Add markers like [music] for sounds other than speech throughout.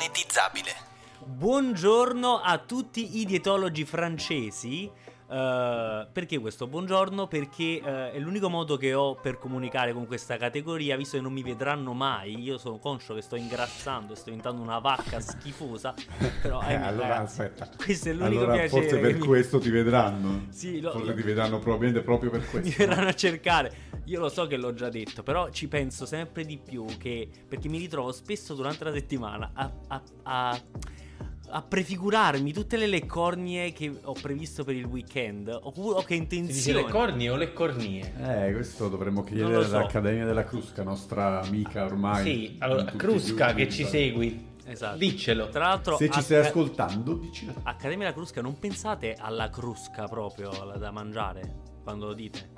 monetizzabile. Buongiorno a tutti i dietologi francesi. Uh, perché questo buongiorno? Perché uh, è l'unico modo che ho per comunicare con questa categoria, visto che non mi vedranno mai. Io sono conscio che sto ingrassando, sto diventando una vacca schifosa. Però eh, allora ragazzi, aspetta. questo è l'unico allora, piacere. Forse per questo ti vedranno. Sì, lo- forse ti vedranno probabilmente proprio per questo. mi verranno a cercare. Io lo so che l'ho già detto, però ci penso sempre di più che perché mi ritrovo spesso durante la settimana a, a- a- a prefigurarmi tutte le leccornie che ho previsto per il weekend. Oppure o che intenzione. le cornie o le cornie? Eh, questo dovremmo chiedere so. all'Accademia della Crusca, nostra amica ormai. Sì, allora, Crusca che ci segui, Esatto. diccelo. Tra l'altro, Se ci a- stai ascoltando, dici Accademia della Crusca, non pensate alla crusca proprio alla- da mangiare quando lo dite.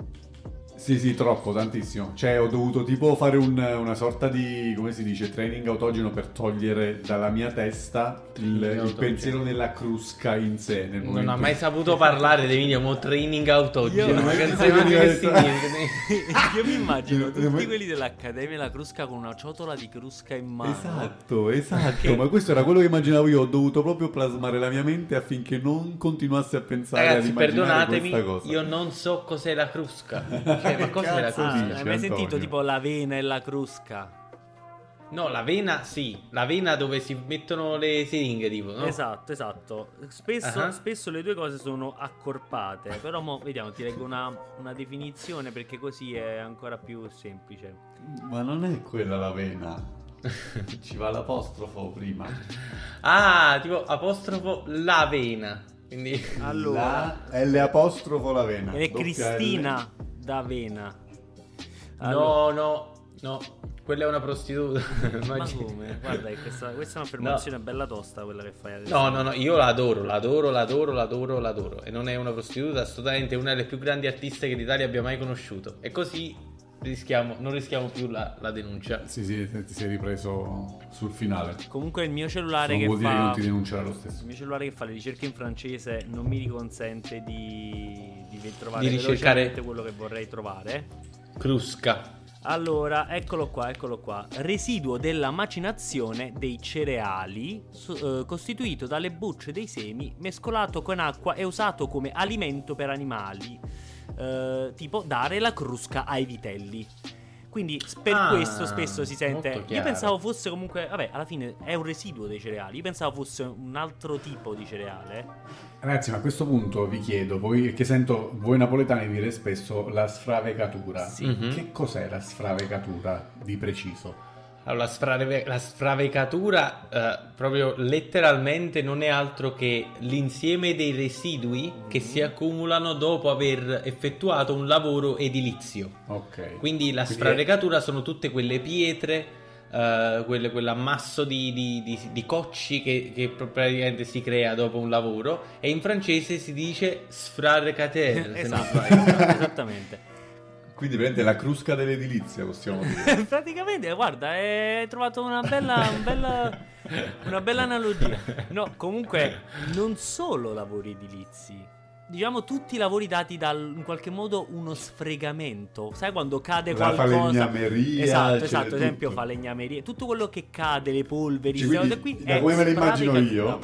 Sì, sì, troppo, tantissimo. Cioè, ho dovuto tipo fare un- una sorta di, come si dice, training autogeno per togliere dalla mia testa il, il pensiero della crusca in sé. Nel Non momento ha mai saputo parlare di video, mo training autogeno. Io- Ma che Io- sai mai io- mi immagino tutti quelli dell'Accademia della Crusca con una ciotola di crusca in mano. Esatto, esatto, Che- ma questo era quello che immaginavo io, ho dovuto proprio plasmare la mia mente affinché non continuasse a pensare Ragazzi, ad immaginare perdonatemi, questa cosa. io non so cos'è la crusca. [laughs] Cioè, ma cos'è la Cazzo Ah, hai mai sentito tipo l'avena e la crusca? No, la vena sì, la vena dove si mettono le siringhe tipo, no? Esatto, esatto. Spesso, Ah. spesso le due cose sono accorpate. Però mo, vediamo, ti leggo una, una definizione perché così è ancora più semplice. Ma non è quella la vena. [laughs] Ci va l'apostrofo prima. Ah, tipo apostrofo la vena. Quindi Allora, La L apostrofo la vena. ed è Cristina D'Avena. Allora- No, no, no, quella è una prostituta. [laughs] Ma come? Guarda, questa, questa è un'affermazione bella tosta quella che fai adesso. No, no, no, io la adoro, la adoro, la adoro, la adoro, la adoro. E non è una prostituta, assolutamente una delle più grandi artiste che l'Italia abbia mai conosciuto. E così rischiamo, non rischiamo più la, la denuncia. Sì, sì, ti sei ripreso sul finale. Comunque il mio cellulare Non che vuol dire che fa... non ti denuncerà lo stesso. Il mio cellulare che fa le ricerche in francese non mi consente di, di trovare Di ricercare- quello che vorrei trovare. Crusca. Allora, eccolo qua, eccolo qua. Residuo della macinazione dei cereali so- eh, costituito dalle bucce dei semi, mescolato con acqua e usato come alimento per animali. Eh, tipo dare la crusca ai vitelli. Quindi per Ah, questo spesso si sente. Io pensavo fosse comunque. Vabbè, alla fine è un residuo dei cereali. Io pensavo fosse un altro tipo di cereale. Ragazzi, ma a questo punto vi chiedo, voi che sento voi napoletani dire spesso la sfravecatura. Sì. Mhm. Che cos'è la sfravecatura di preciso? Allora, la, sfrave- la sfravecatura eh, proprio letteralmente non è altro che l'insieme dei residui che si accumulano dopo aver effettuato un lavoro edilizio. Ok. Quindi la Quindi sfravecatura sono tutte quelle pietre, eh, quelle- quell'ammasso di, di- di- di cocci che, che praticamente si crea dopo un lavoro e in francese si dice sfravecater. esatto, [laughs] esattamente. Quindi prende la crusca dell'edilizia, possiamo dire. [laughs] Praticamente, guarda, hai trovato una bella, un bella- una bella analogia. No, comunque, non solo lavori edilizi. Diciamo tutti i lavori dati dal, in qualche modo uno sfregamento. Sai quando cade La qualcosa? falegnameria, Esatto, c'è esatto, ad esempio tutto. falegnamerie. Tutto quello che cade, le polveri, Cioè, quindi, qui. da come me le immagino io,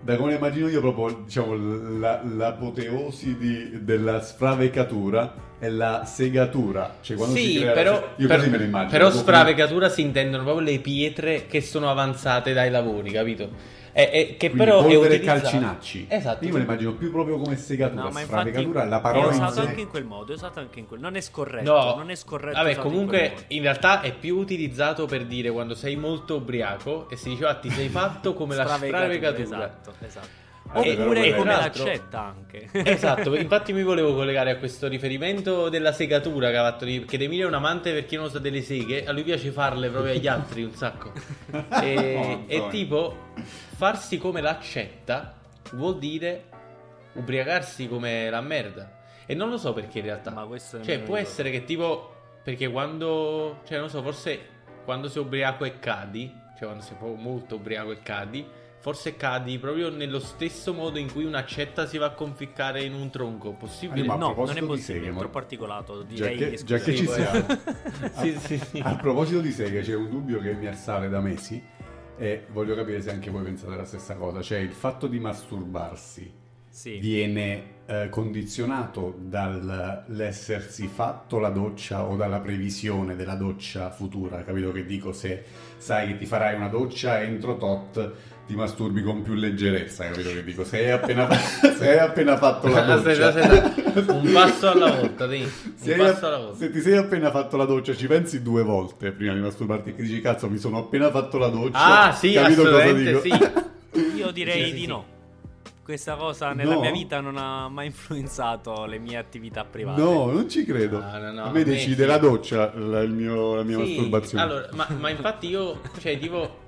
da come immagino io proprio, diciamo, la- l'apoteosi di- della sfravecatura è la segatura. Cioè, quando si Sì, crea la- però, io per- così me le immagino. però sfravecatura si intendono proprio le pietre che sono avanzate dai lavori, capito? E, e che Quindi però è polvere e calcinacci. Esatto. Io me le immagino più proprio come segatura. No, sfravecatura, la è parola in usato anche in quel modo, è usato anche in quel Non è scorretto, No, non è scorretto Vabbè, in comunque modo. in realtà è più utilizzato per dire quando sei molto ubriaco e si diceva ti sei fatto come la sfravecatura. Esatto, esatto. Oppure come l'accetta anche. [laughs] Esatto, infatti mi volevo collegare a questo riferimento della segatura che ha fatto lì, perché Emilio è un amante per chi non sa delle seghe, a lui piace farle proprio agli altri un sacco. [laughs] E, Oh, e Antonio. tipo, farsi come l'accetta vuol dire ubriacarsi come la merda. E non lo so perché in realtà. Ma questo Cioè, nemmeno può essere che tipo, perché quando, cioè non so, forse quando sei ubriaco e cadi, cioè quando sei proprio molto ubriaco e cadi, forse cadi proprio nello stesso modo in cui un'accetta si va a conficcare in un tronco. Possibile? Ma a no, non è possibile, seghe, è troppo articolato. Già Direi che, già che ci esclusivo. siamo. [laughs] Sì, sì, sì. A proposito di seghe, c'è un dubbio che mi assale da mesi. E voglio capire se anche voi pensate la stessa cosa, cioè il fatto di masturbarsi Sì. viene eh, condizionato dall'essersi fatto la doccia o dalla previsione della doccia futura, capito che dico? Se sai che ti farai una doccia entro tot, ti masturbi con più leggerezza, capito che dico? Se hai appena, [laughs] se hai appena fatto la doccia... Aspetta, aspetta. Un [laughs] passo alla volta, dai. Un passo alla volta. se ti sei appena fatto la doccia, ci pensi due volte prima di masturbarti, che dici cazzo, mi sono appena fatto la doccia. Ah, sì, capito cosa assolutamente dico? sì. [laughs] Io direi Sì, sì, di sì. no. Questa cosa nella No? mia vita non ha mai influenzato le mie attività private. No, non ci credo. No, no, no, a me a me decide sì. la doccia la, il mio- la mia Sì, masturbazione. Allora, ma, ma infatti io, cioè, tipo,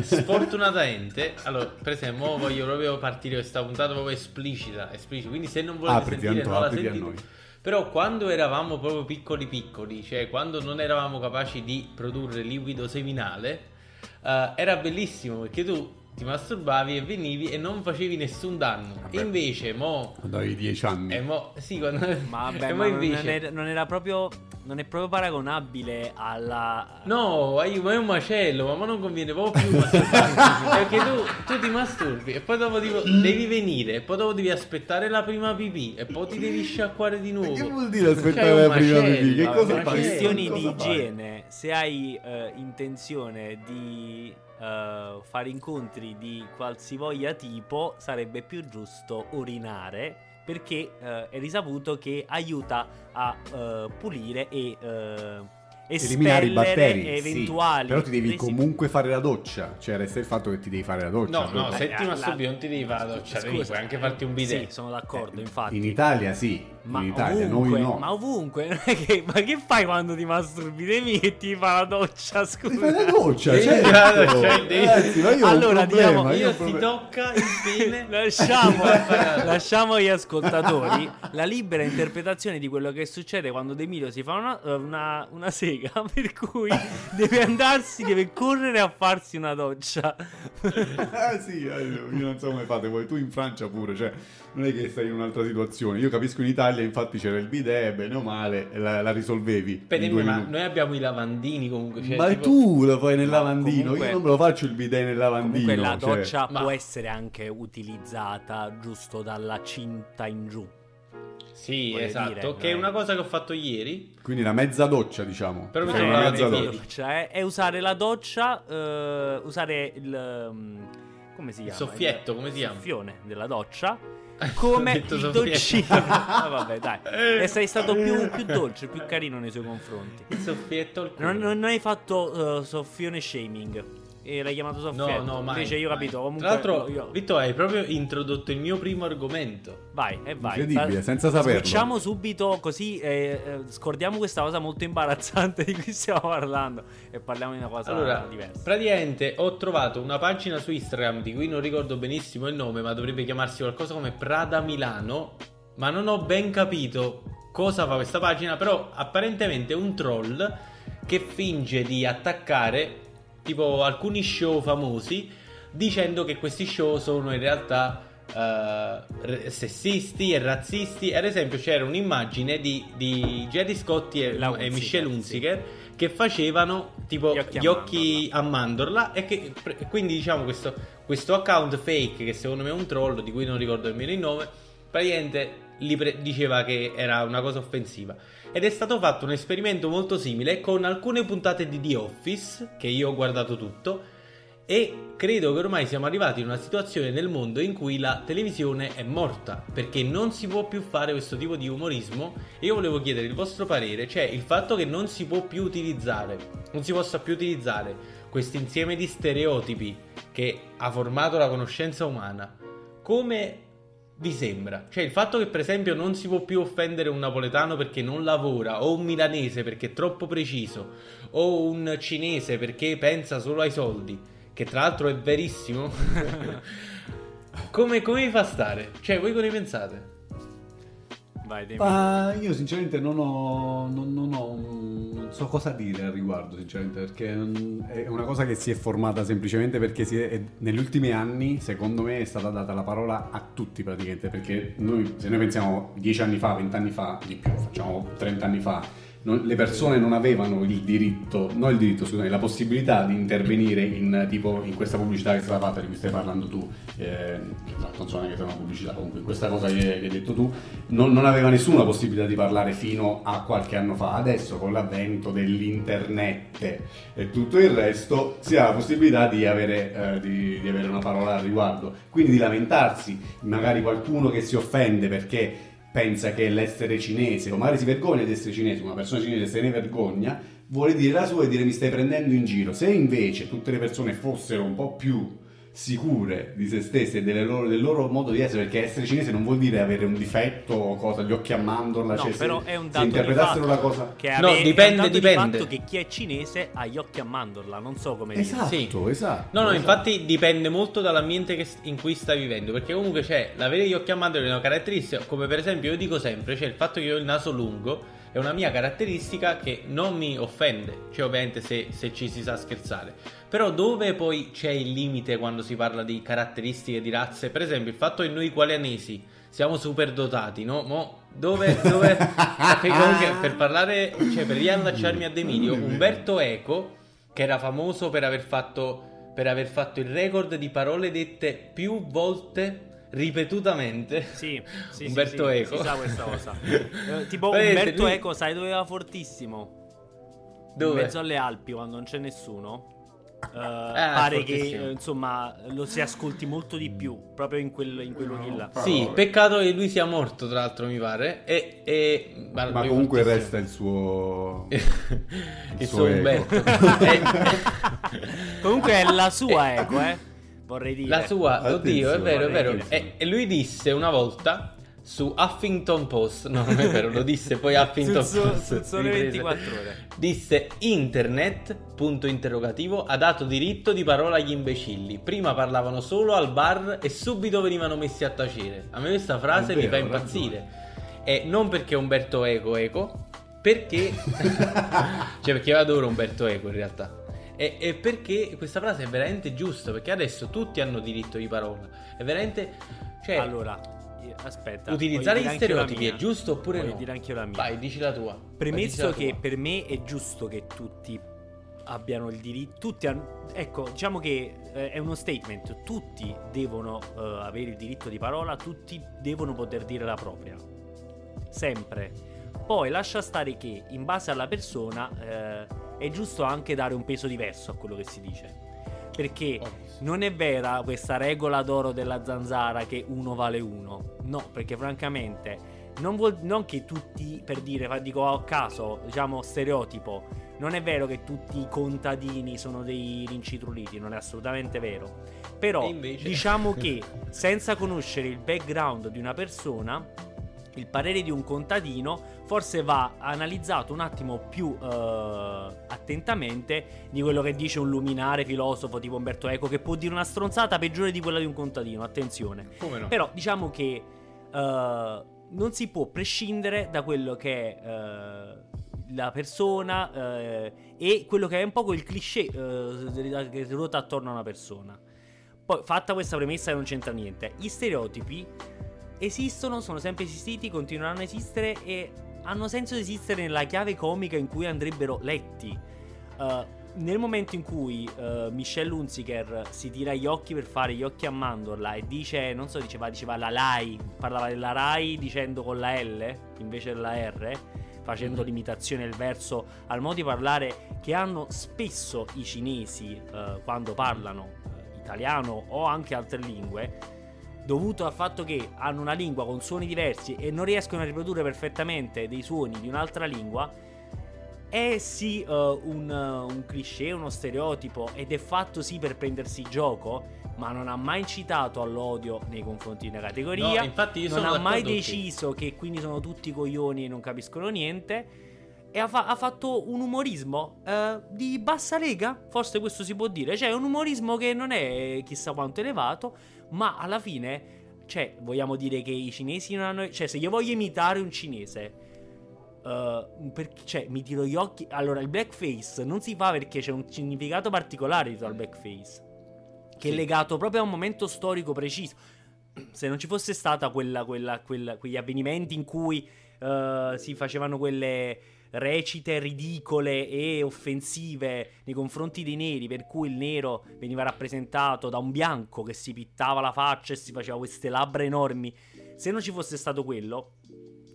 sfortunatamente, allora, per esempio, voglio proprio partire questa puntata proprio esplicita, esplicita, quindi se non volete Apriti, sentire, Anto, non la sentite. Però quando eravamo proprio piccoli piccoli, cioè quando non eravamo capaci di produrre liquido seminale, eh, era bellissimo perché tu ti masturbavi e venivi e non facevi nessun danno. Vabbè. E invece, mo... Quando avevi dieci anni. E mo sì, quando... Ma [laughs] vabbè, e ma mo non, invece... era, non era proprio. Non è proprio paragonabile alla. No, ma è un macello, ma mo non conviene proprio più [laughs] perché tu, tu ti masturbi e poi dopo tipo, devi venire, e poi dopo devi aspettare la prima pipì e poi ti devi sciacquare di nuovo. Che vuol dire aspettare C'hai un la prima macello, pipì? Che vabbè, cosa ma fai? questioni di fai? igiene, se hai eh, intenzione di eh, fare incontri di qualsivoglia tipo, sarebbe più giusto urinare perché eh, è risaputo che aiuta a eh, pulire e eh, Eliminare i batteri. sì. eventuali Però ti devi resi- comunque fare la doccia. Cioè, resta il fatto che ti devi fare la doccia. No, no, se ti Eh, masturbi non ti devi fare la doccia, devi Scusa, puoi anche farti un bidet. Sì, sono d'accordo, infatti. In Italia sì, Ma in Italia ovunque, noi no. ma ovunque, non è che- ma che fai quando ti masturbi? Devi che ti fa la doccia, scusa. Ti fai la doccia, Devi certo. Ragazzi, ma io Allora, diciamo, io Io si problema. tocca il pene. [laughs] Lasciamo, [laughs] lasciamo agli ascoltatori la libera interpretazione di quello che succede quando De Emilio si fa una, una- una sega, [laughs] per cui deve andarsi, deve correre a farsi una doccia. Ah sì, eh, io non so come fate voi, tu in Francia pure, cioè non è che stai in un'altra situazione. Io capisco in Italia, infatti c'era il bidet, bene o male, la, la risolvevi Per due ma minuti. noi abbiamo i lavandini comunque. Cioè, Ma tipo- tu lo fai nel Ma lavandino, comunque- io non me lo faccio il bidet nel lavandino. Comunque la cioè. doccia Ma- può essere anche utilizzata giusto dalla cinta in giù. Sì, esatto. dire, che è eh. una cosa che ho fatto ieri. Quindi la mezza doccia, diciamo. Però mi sono una mezza doccia. doccia è, è usare la doccia, eh, usare il... mm, come si Il chiama? soffietto, come si chiama? soffione della doccia. [laughs] Come il doccino. [laughs] Ah, vabbè, dai. E sei stato più, più dolce, più carino nei suoi confronti. Il soffietto. Non, non hai fatto eh, soffione shaming. E l'hai chiamato No, soffietto. no, mai. Invece io ho capito. Comunque, Tra l'altro, io- Vitto, hai proprio introdotto il mio primo argomento. Vai, e vai. Incredibile, senza saperlo. Facciamo subito così eh, eh, scordiamo questa cosa molto imbarazzante di cui stiamo parlando e parliamo di una cosa Allora, diversa. praticamente ho trovato una pagina su Instagram di cui non ricordo benissimo il nome, ma dovrebbe chiamarsi qualcosa come Prada Milano. Ma non ho ben capito cosa fa questa pagina. Però apparentemente è un troll che finge di attaccare tipo alcuni show famosi dicendo che questi show sono in realtà re- sessisti e razzisti. Ad esempio, c'era un'immagine di, di Jerry Scotti e, e Hunziker, Michelle sì. Hunziker che facevano tipo Gli occhi a gli occhi a mandorla e che quindi diciamo questo, questo account fake che secondo me è un troll di cui non ricordo nemmeno il nome praticamente li pre- diceva che era una cosa offensiva ed è stato fatto un esperimento molto simile con alcune puntate di The Office che io ho guardato tutto e credo che ormai siamo arrivati in una situazione nel mondo in cui la televisione è morta perché non si può più fare questo tipo di umorismo. E io volevo chiedere il vostro parere, cioè il fatto che non si può più utilizzare, non si possa più utilizzare questo insieme di stereotipi che ha formato la conoscenza umana, come vi sembra? Cioè il fatto che per esempio non si può più offendere un napoletano perché non lavora, o un milanese perché è troppo preciso, o un cinese perché pensa solo ai soldi, che tra l'altro è verissimo. [laughs] come, come vi fa stare? Cioè voi cosa ne pensate? Vai, Demi. Ma io sinceramente non ho, non, non ho non so cosa dire al riguardo, sinceramente, perché è una cosa che si è formata semplicemente perché è- negli ultimi anni, secondo me, è stata data la parola a tutti praticamente, perché noi, se noi pensiamo 10 anni fa, 20 anni fa, di più, facciamo 30 anni fa, non, le persone non avevano il diritto, no il diritto, scusami, la possibilità di intervenire in, tipo, in questa pubblicità che è fatta, di cui stai parlando tu, eh, non so neanche se è una pubblicità, comunque questa cosa che, che hai detto tu, non, non, aveva nessuna possibilità di parlare fino a qualche anno fa. Adesso con l'avvento dell'internet e tutto il resto si ha la possibilità di avere, eh, di, di avere una parola al riguardo, quindi di lamentarsi, magari qualcuno che si offende perché pensa che l'essere cinese, o magari si vergogna di essere cinese, una persona cinese se ne vergogna, vuole dire la sua e dire mi stai prendendo in giro. Se invece tutte le persone fossero un po' più sicure di se stesse e loro, del loro modo di essere, perché essere cinese non vuol dire avere un difetto o cosa, gli occhi a mandorla, no, cioè però se, è un se dato interpretassero la fatto cosa... che No, ave- dipende, è un dato dipende. di fatto che chi è cinese ha gli occhi a mandorla, non so come dire. Esatto, Sì. esatto. No, no, esatto. infatti dipende molto dall'ambiente che- in cui stai vivendo. Perché comunque c'è l'avere gli occhi a mandorla è una caratteristica, come per esempio io dico sempre, c'è il fatto che io ho il naso lungo, è una mia caratteristica che non mi offende. Cioè, ovviamente, se, se ci si sa scherzare. Però dove poi c'è il limite quando si parla di caratteristiche di razze? Per esempio, il fatto che noi qualianesi siamo super dotati, no? Mo dove, dove... [laughs] comunque per parlare, cioè per riallacciarmi a De Emilio, Umberto Eco, che era famoso per aver fatto, per aver fatto il record di parole dette più volte ripetutamente. Sì, sì, [laughs] Umberto sì, sì, Eco. si sa questa cosa. [laughs] Eh, tipo Vedete, Umberto lui- Eco, sai dove va fortissimo? Dove? In mezzo alle Alpi, quando non c'è nessuno. Eh, Ah, pare che insomma lo si ascolti molto di più proprio in quel, in quei luoghi là. Sì, peccato che lui sia morto, tra l'altro, mi pare. E, e- Ma lui comunque fortissimo. resta il suo... [laughs] il suo suo eco. Umberto. E- Comunque è la sua Eco, eh. Vorrei dire. La sua, oddio, è Attenzione, vero, è vero. attenzione. E, e lui disse una volta su Huffington Post, no, non è vero, lo disse poi [laughs] Huffington suo- Post. sul Sole riprese. 24 ore. Disse internet, punto interrogativo, ha dato diritto di parola agli imbecilli. Prima parlavano solo al bar e subito venivano messi a tacere. A me questa frase È mi fa vero, impazzire. E non perché Umberto Eco Eco, perché... [laughs] [laughs] cioè perché io adoro Umberto Eco in realtà. E, e perché questa frase è veramente giusta, perché adesso tutti hanno diritto di parola. È veramente... Cioè, Allora, aspetta. utilizzare gli stereotipi è giusto oppure Voglio no? dire anche io la mia. Vai, dici la tua. Premesso la che tua. per me è giusto che tutti abbiano il diritto, tutti hanno, ecco, diciamo che eh, è uno statement, tutti devono eh, avere il diritto di parola, tutti devono poter dire la propria, sempre. Poi lascia stare che in base alla persona eh, è giusto anche dare un peso diverso a quello che si dice. Perché non è vera questa regola d'oro della zanzara che uno vale uno. No, perché francamente non, vuol, non che tutti, per dire, dico a caso, diciamo stereotipo, non è vero che tutti i contadini sono dei rincitruliti, non è assolutamente vero. Però diciamo [laughs] che senza conoscere il background di una persona, il parere di un contadino forse va analizzato un attimo più eh, attentamente di quello che dice un luminare filosofo tipo Umberto Eco che può dire una stronzata peggiore di quella di un contadino, attenzione. Come no? Però diciamo che eh, non si può prescindere da quello che è eh, la persona eh, e quello che è un po' quel cliché eh, che ruota attorno a una persona. Poi, fatta questa premessa, che non c'entra niente. Gli stereotipi esistono, sono sempre esistiti, continueranno a esistere e hanno senso di esistere nella chiave comica in cui andrebbero letti. Uh, nel momento in cui uh, Michelle Hunziker si tira gli occhi per fare gli occhi a mandorla e dice, non so, diceva, diceva la Rai, parlava della Rai dicendo con la L invece della R, facendo Mhm. l'imitazione del verso al modo di parlare che hanno spesso i cinesi uh, quando parlano italiano o anche altre lingue, dovuto al fatto che hanno una lingua con suoni diversi e non riescono a riprodurre perfettamente dei suoni di un'altra lingua, è sì eh, un, uh, un cliché, uno stereotipo ed è fatto sì per prendersi gioco, ma non ha mai incitato all'odio nei confronti di una categoria. No, infatti io non sono ha mai deciso che quindi sono tutti coglioni e non capiscono niente. E ha, fa- ha fatto un umorismo eh, di bassa lega, forse questo si può dire. Cioè, un umorismo che non è chissà quanto elevato, ma alla fine, cioè, vogliamo dire che i cinesi non hanno. Cioè, se io voglio imitare un cinese, eh, per- cioè, mi tiro gli occhi. Allora, il blackface non si fa perché c'è un significato particolare dietro al blackface, che è Sì. legato proprio a un momento storico preciso. Se non ci fosse stata quella, quella- quella- quegli avvenimenti in cui. uh, si facevano quelle recite ridicole e offensive nei confronti dei neri, per cui il nero veniva rappresentato da un bianco che si pittava la faccia e si faceva queste labbra enormi. Se non ci fosse stato quello,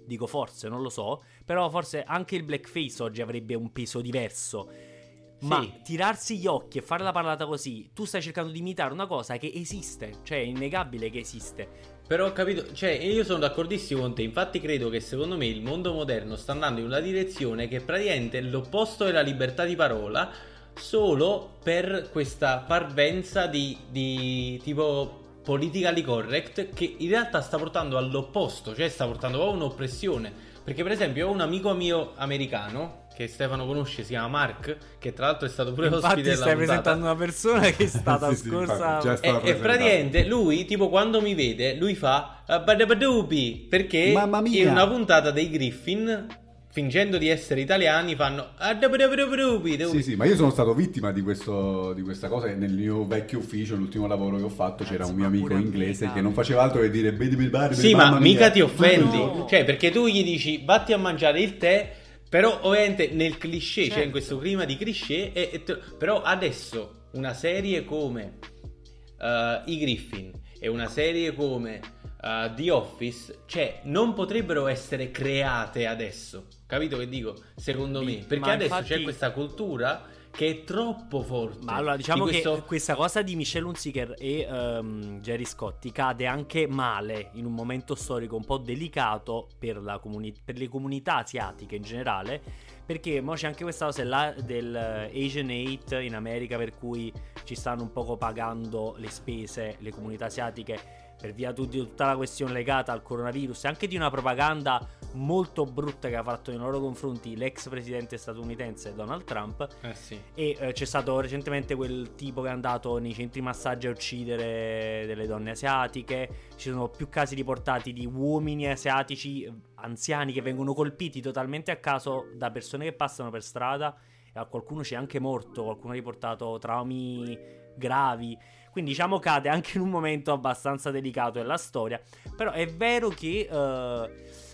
dico forse, non lo so, però forse anche il blackface oggi avrebbe un peso diverso. Ma sì. tirarsi gli occhi e fare la parlata così, tu stai cercando di imitare una cosa che esiste, cioè è innegabile che esiste. Però ho capito, cioè io sono d'accordissimo con te, infatti credo che secondo me il mondo moderno sta andando in una direzione che praticamente è l'opposto della libertà di parola, solo per questa parvenza di, di tipo politically correct che in realtà sta portando all'opposto, cioè sta portando proprio un'oppressione. Perché per esempio ho un amico mio americano che Stefano conosce, si chiama Mark, che tra l'altro è stato pure Infatti ospite della stai presentando una persona che è [laughs] stata Sì, sì, scorsa... già E, e praticamente lui, tipo quando mi vede, lui fa "Ah, badabadubi", perché in una puntata dei Griffin, fingendo di essere italiani, fanno "Ah, badabadubi". Sì, sì, ma io sono stato vittima di, questo, di questa cosa. Nel mio vecchio ufficio, l'ultimo lavoro che ho fatto, c'era un mio amico inglese che non faceva altro che dire "Bidi bidi badi, Sì, ma mia". mica ti offendi. Cioè, perché tu gli dici vatti a mangiare il tè, però ovviamente nel cliché, cioè in Certo. questo clima di cliché, e- e te- però adesso una serie come eh, I Griffin e una serie come eh, The Office, cioè non potrebbero essere create adesso. Capito che dico? Secondo me. Perché ma adesso infatti- c'è questa cultura che è troppo forte. Ma allora diciamo Di questo- che questa cosa di Michelle Hunziker e ehm, Jerry Scotti cade anche male in un momento storico un po' delicato per, la comuni- per le comunità asiatiche in generale. Perché mo c'è anche questa cosa là del eh, Asian Hate in America per cui ci stanno un poco pagando le spese le comunità asiatiche per via di tutta la questione legata al coronavirus e anche di una propaganda molto brutta che ha fatto nei loro confronti l'ex presidente statunitense Donald Trump Eh sì. e eh, c'è stato recentemente quel tipo che è andato nei centri massaggi a uccidere delle donne asiatiche. Ci sono più casi riportati di uomini asiatici eh, anziani che vengono colpiti totalmente a caso da persone che passano per strada. E a qualcuno c'è anche morto, qualcuno ha riportato traumi gravi. Quindi diciamo cade anche in un momento abbastanza delicato della storia. Però è vero che eh,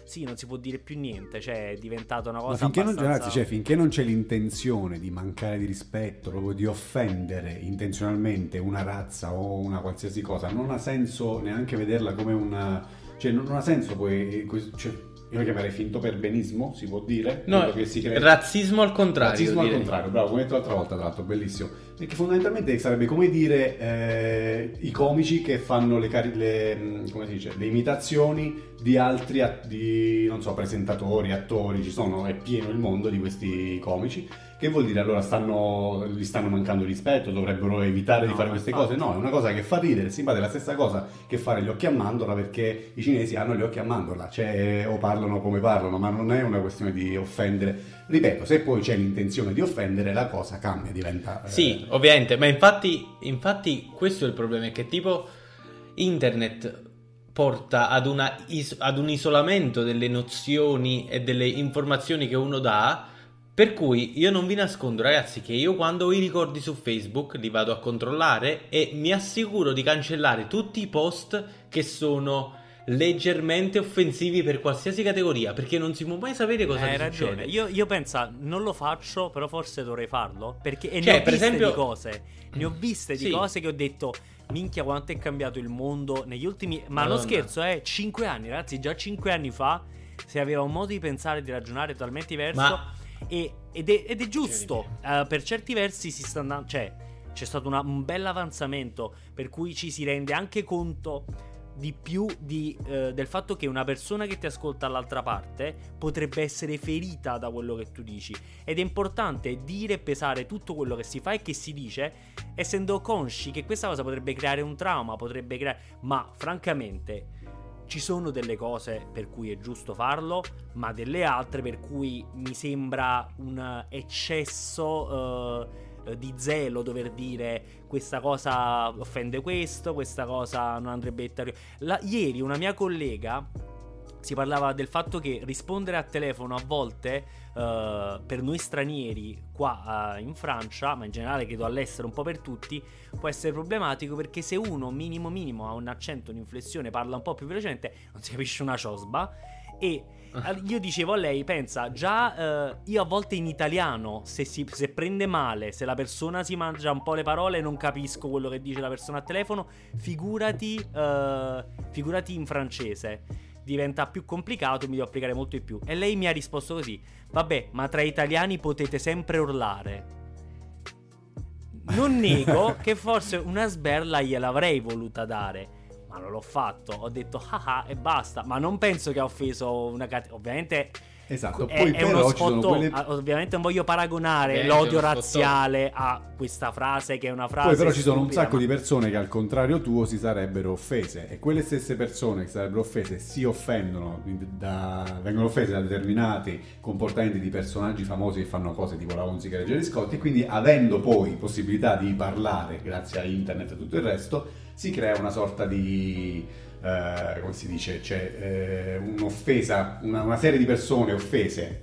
sì, non si può dire più niente. Cioè, è diventata una cosa Ma finché non, abbastanza... ragazzi, cioè, finché non c'è l'intenzione di mancare di rispetto, proprio di offendere intenzionalmente una razza o una qualsiasi cosa, non ha senso neanche vederla come una... Cioè, non non ha senso poi... Cioè, io lo chiamerei finto perbenismo, si può dire? No, che si crea- razzismo al contrario. Razzismo al contrario, bravo, come detto l'altra volta, tra l'altro, bellissimo. Perché fondamentalmente sarebbe come dire eh, i comici che fanno le, cari- le, si dice, le imitazioni di altri di, non so, presentatori, attori, ci sono, è pieno il mondo di questi comici. Che vuol dire allora stanno, gli stanno mancando rispetto, dovrebbero evitare di No, fare ma queste infatti. cose? No, è una cosa che fa ridere, si è la stessa cosa che fare gli occhi a mandorla perché i cinesi hanno gli occhi a mandorla, cioè o parlano come parlano, ma non è una questione di offendere. Ripeto, se poi c'è l'intenzione di offendere, la cosa cambia, diventa... eh, Sì, ovviamente, ma infatti, infatti questo è il problema, è che tipo internet porta ad, una is- ad un isolamento delle nozioni e delle informazioni che uno dà, per cui io non vi nascondo ragazzi che io quando ho i ricordi su Facebook li vado a controllare e mi assicuro di cancellare tutti i post che sono leggermente offensivi per qualsiasi categoria, perché non si può mai sapere cosa Hai ti ragione. Io, io penso, non lo faccio, però forse dovrei farlo. Perché e Cioè, ne ho per viste esempio- di cose. Ne ho viste di Sì. cose che ho detto. Minchia, quanto è cambiato il mondo negli ultimi. Ma Madonna. non scherzo, eh. 5 anni, ragazzi. Già 5 anni fa si aveva un modo di pensare e di ragionare totalmente diverso. Ma- E- ed, è, ed è giusto. Eh, per certi versi si sta andando. Cioè, c'è stato una- un bel avanzamento. Per cui ci si rende anche conto di più di, eh, del fatto che una persona che ti ascolta dall'altra parte potrebbe essere ferita da quello che tu dici. Ed è importante dire e pesare tutto quello che si fa e che si dice, essendo consci che questa cosa potrebbe creare un trauma, potrebbe creare... Ma francamente ci sono delle cose per cui è giusto farlo, ma delle altre per cui mi sembra un eccesso eh, eh, di zelo dover dire questa cosa offende questo, questa cosa non andrebbe detta. La- ieri una mia collega si parlava del fatto che rispondere a telefono a volte eh, per noi stranieri qua eh, in Francia, ma in generale credo all'estero un po' per tutti, può essere problematico perché se uno minimo minimo ha un accento, un'inflessione, parla un po' più velocemente, non si capisce una ciosba E io dicevo a lei, pensa, già eh, io a volte in italiano, se, si, se prende male, se la persona si mangia un po' le parole, non capisco quello che dice la persona a telefono, figurati, eh, figurati in francese. Diventa più complicato mi devo applicare molto di più. E lei mi ha risposto così: Vabbè, ma tra italiani potete sempre urlare. Non nego [laughs] che forse una sberla gliel'avrei voluta dare ma non l'ho fatto. Ho detto haha e basta. Ma non penso che ha offeso una categoria. Ovviamente. Esatto, è, poi è però uno ci sono quelle... Ovviamente non voglio paragonare Ovviamente l'odio razziale a questa frase che è una frase. Poi però ci sono un sacco ma- di persone che al contrario tuo si sarebbero offese e quelle stesse persone che sarebbero offese si offendono, da- vengono offese da determinati comportamenti di personaggi famosi che fanno cose tipo la musica di Gerry Scott e quindi avendo poi possibilità di parlare grazie a internet e tutto il resto si crea una sorta di... eh, come si dice? Cioè eh, un'offesa, una, una serie di persone offese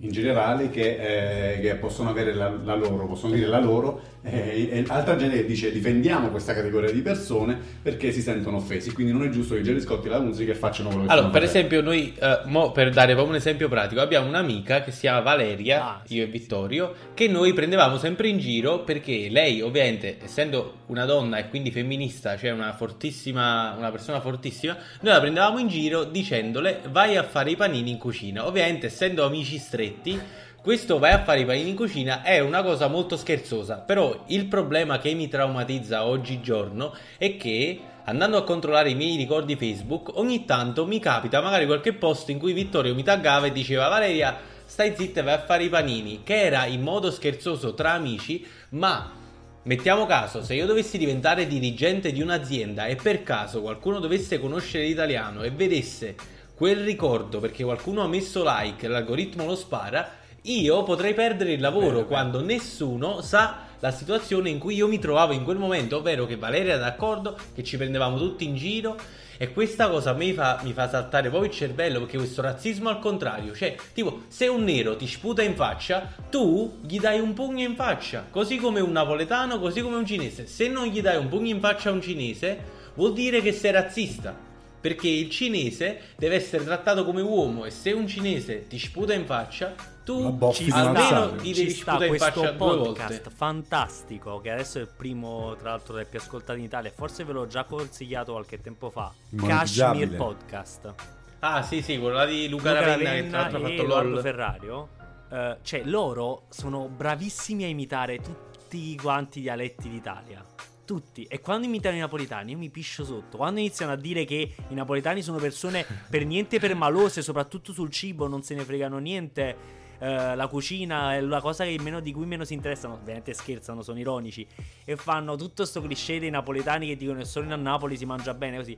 in generale che, eh, che possono avere la, la loro, possono dire la loro eh, e altra gente che dice difendiamo questa categoria di persone perché si sentono offesi quindi non è giusto che Jerry Scott e la musica facciano quello che Allora, per esempio, noi, mo, per dare proprio un esempio pratico, abbiamo un'amica che si chiama Valeria, Ah, sì. io e Vittorio, che noi prendevamo sempre in giro perché lei, ovviamente, essendo una donna e quindi femminista, cioè una fortissima, una persona fortissima, noi la prendevamo in giro dicendole vai a fare i panini in cucina. Ovviamente, essendo amici stretti, questo vai a fare i panini in cucina è una cosa molto scherzosa, però il problema che mi traumatizza oggigiorno è che andando a controllare i miei ricordi Facebook, ogni tanto mi capita magari qualche post in cui Vittorio mi taggava e diceva Valeria, stai zitta e vai a fare i panini, che era in modo scherzoso tra amici, ma Mettiamo caso, se io dovessi diventare dirigente di un'azienda e per caso qualcuno dovesse conoscere l'italiano e vedesse quel ricordo perché qualcuno ha messo like e l'algoritmo lo spara, io potrei perdere il lavoro Bene, bene. quando nessuno sa la situazione in cui io mi trovavo in quel momento, ovvero che Valeria era d'accordo, che ci prendevamo tutti in giro e questa cosa me fa, mi fa saltare proprio il cervello perché questo razzismo al contrario, cioè tipo se un nero ti sputa in faccia, tu gli dai un pugno in faccia, così come un napoletano, così come un cinese. Se non gli dai un pugno in faccia a un cinese, vuol dire che sei razzista. Perché il cinese deve essere trattato come uomo e se un cinese ti sputa in faccia, tu boffi Ci almeno ci devi sta sputare in faccia podcast fantastico che adesso è il primo tra l'altro dei più ascoltati in Italia. Forse ve l'ho già consigliato qualche tempo fa. Kashmir Podcast. Ah, sì, sì, quello di Luca, Luca Ravenna, che tra l'altro ha e fatto Edoardo LOL. Ferrario. Eh, cioè loro sono bravissimi a imitare tutti quanti i dialetti d'Italia. Tutti. E quando imitano i napoletani io mi piscio sotto. Quando iniziano a dire che i napoletani sono persone per niente permalose soprattutto sul cibo non se ne fregano niente eh, la cucina è la cosa meno- di cui meno si interessano. Ovviamente scherzano sono ironici. E fanno tutto sto cliché dei napoletani che dicono che solo a Napoli si mangia bene così.